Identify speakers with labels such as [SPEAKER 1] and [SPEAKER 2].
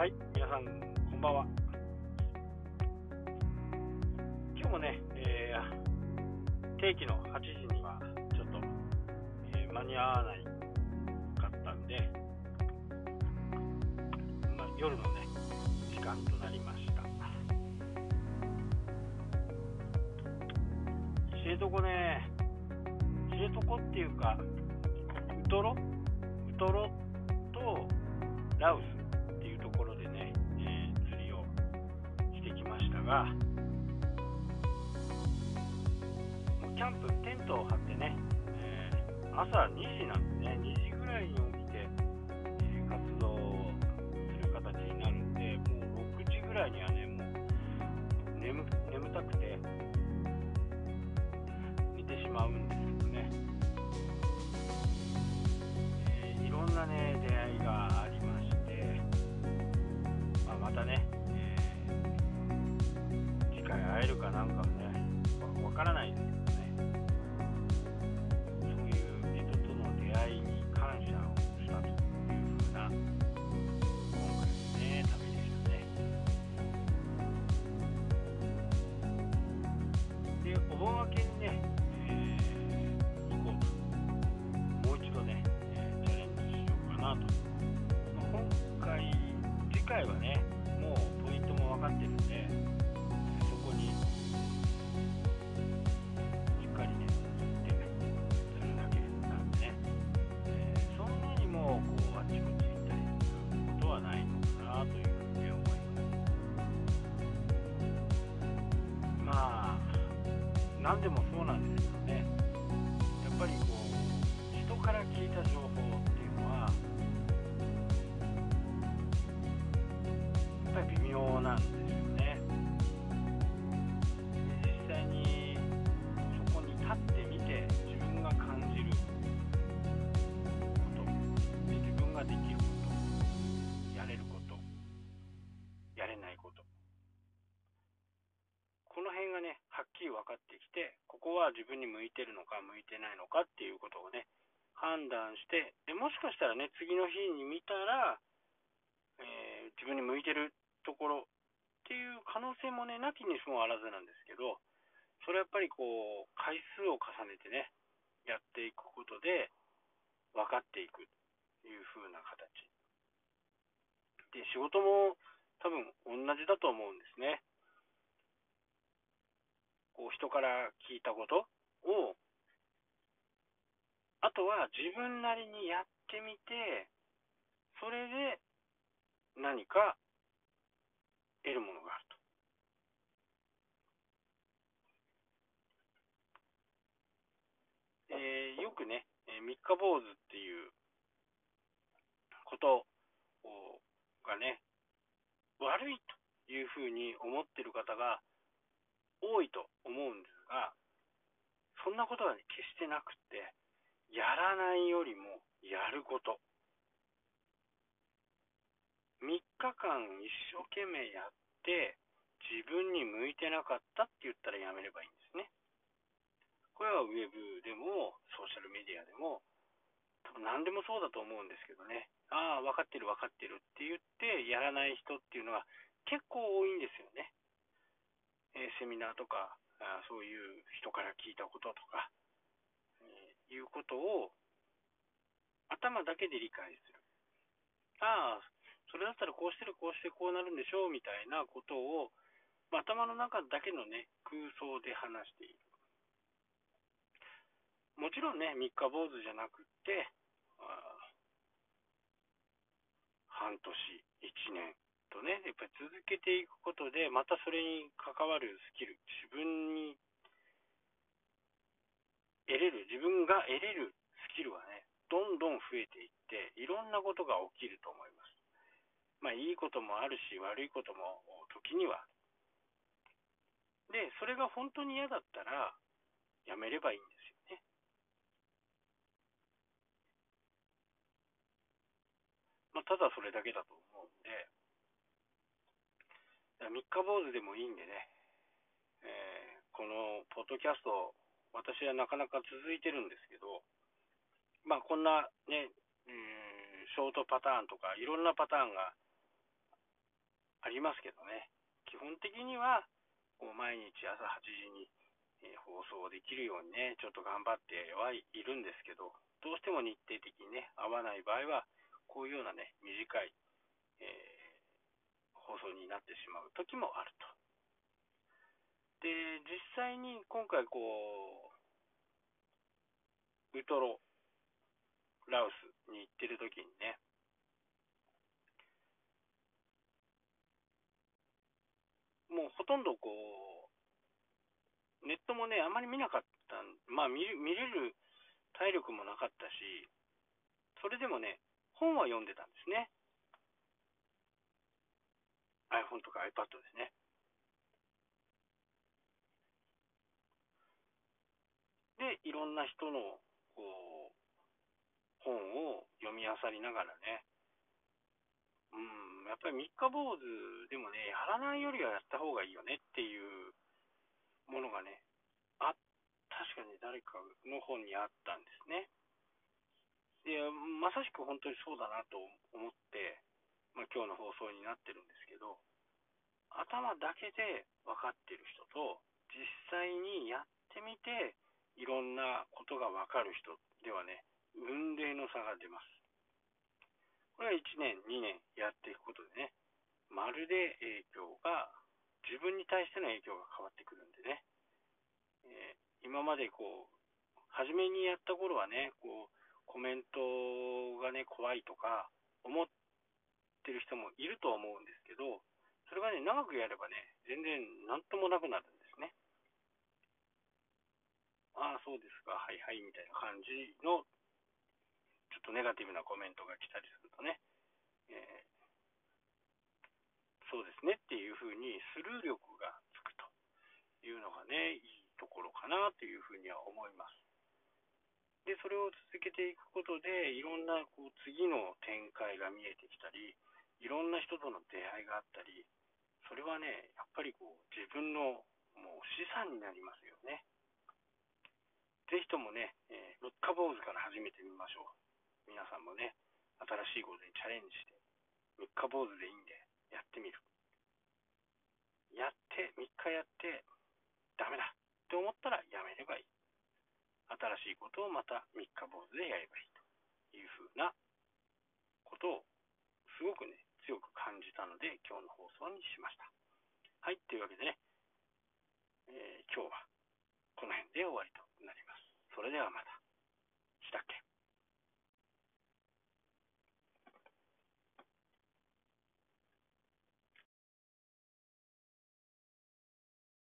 [SPEAKER 1] はい、皆さん、こんばんは。今日もね、えー定期の8時にはちょっと、えー間に合わないかったんで、まあ、夜のね、時間となりました。知床ね、知床っていうか、ウトロ？ウトロとラウスましたが、キャンプ、テントを張ってね、えー朝2時なんでね、2時ぐらいに起きて、活動する形になるんで、もう6時ぐらいにはね、もう眠眠たくて寝てしまうんですと。まあ今回、次回はね、もうポイントも分かってるんで、そこにしっかりね、行ってするだけなんでね、えーそんなにもうこうあっちこっち行ったりすることはないのかなというふうに思います。まあ、何でもそうなんですけどね、やっぱりこう、人から聞いた情報分かってきてここは自分に向いてるのか向いてないのかっていうことをね判断してでもしかしたらね次の日に見たら、えー自分に向いてるところっていう可能性もね、なきにしもあらずなんですけど、それやっぱりこう、回数を重ねてね、やっていくことで分かっていくという風な形。で、仕事も多分同じだと思うんですね。こう、人から聞いたことを、あとは自分なりにやってみて、それで何か得るものがあると。えーよくね、えー三日坊主っていうことがね、悪いというふうに思ってる方が多いと思うんですが、そんなことは、ね、決してなくて、やらないよりもやること。3日間一生懸命やって自分に向いてなかったって言ったらやめればいいんですね。これはウェブでもソーシャルメディアでも多分何でもそうだと思うんですけどね。ああ、分かってる分かってるって言ってやらない人っていうのは結構多いんですよね。えセミナーとかあそういう人から聞いたこととか、えいうことを頭だけで理解する。ああ、それだったらこうしてるこうしてこうなるんでしょうみたいなことを、まあ頭の中だけのね、空想で話している。もちろんね、三日坊主じゃなくって、あ半年、一年とね、やっぱり続けていくことで、またそれに関わるスキル、自分に得れる、自分が得れるスキルはね、どんどん増えていって、いろんなことが起きると思います。まあ、いいこともあるし、悪いことも時には。で、それが本当に嫌だったら、やめればいいんですよね。まあ、ただそれだけだと思うんで、三日坊主でもいいんでね、えーこのポッドキャスト、私はなかなか続いてるんですけど、まあこんなね、うんショートパターンとかいろんなパターンがありますけどね、基本的にはこう毎日朝8時に、えー、放送できるようにね、ちょっと頑張ってはいるんですけど、どうしても日程的にね、合わない場合は、こういうようなね、短い、えー、になってしまう時もあると。で、実際に今回こう、ウトロ、ラウスに行ってる時にね、もうほとんどこう、ネットもね、あまり見なかった、まあ見見れる体力もなかったし、それでもね、本は読んでたんですね。iPhone とか iPad ですね。で、いろんな人のこう本を読み漁りながらね、うん、やっぱり三日坊主でもね、やらないよりはやった方がいいよねっていうものがね、あ、確かに誰かの本にあったんですね。で、まさしく本当にそうだなと思って、まあ、今日の放送になってるんですけど、頭だけで分かってる人と、実際にやってみて、いろんなことが分かる人ではね、雲泥の差が出ます。これは1年、2年やっていくことでね、まるで影響が、自分に対しての影響が変わってくるんでね、えー、今までこう、初めにやった頃はね、こう、コメントがね、怖いとか思ってる人もいると思うんですけど、それがね、長くやればね、全然なんともなくなるんですね。ああ、そうですか、はいはい、みたいな感じのちょっとネガティブなコメントが来たりするとね、えー、そうですねっていうふうにスルー力がつくというのがね、いいところかなというふうには思います。で、それを続けていくことで、いろんなこう次の展開が見えてきたり、いろんな人との出会いがあったり、それはね、やっぱりこう自分のもう資産になりますよね。ぜひともね、えー、三日坊主から始めてみましょう。皆さんもね、新しいことにチャレンジして、三日坊主でいいんで、やってみる。やって、3日やって、ダメだって思ったらやめればいい。新しいことをまた三日坊主でやればいいというふうなことをすごくね、強く感じたので今日の放送にしました。はい、というわけでね、えー、今日はこの辺で終わりとなります。それではまた。したっけ？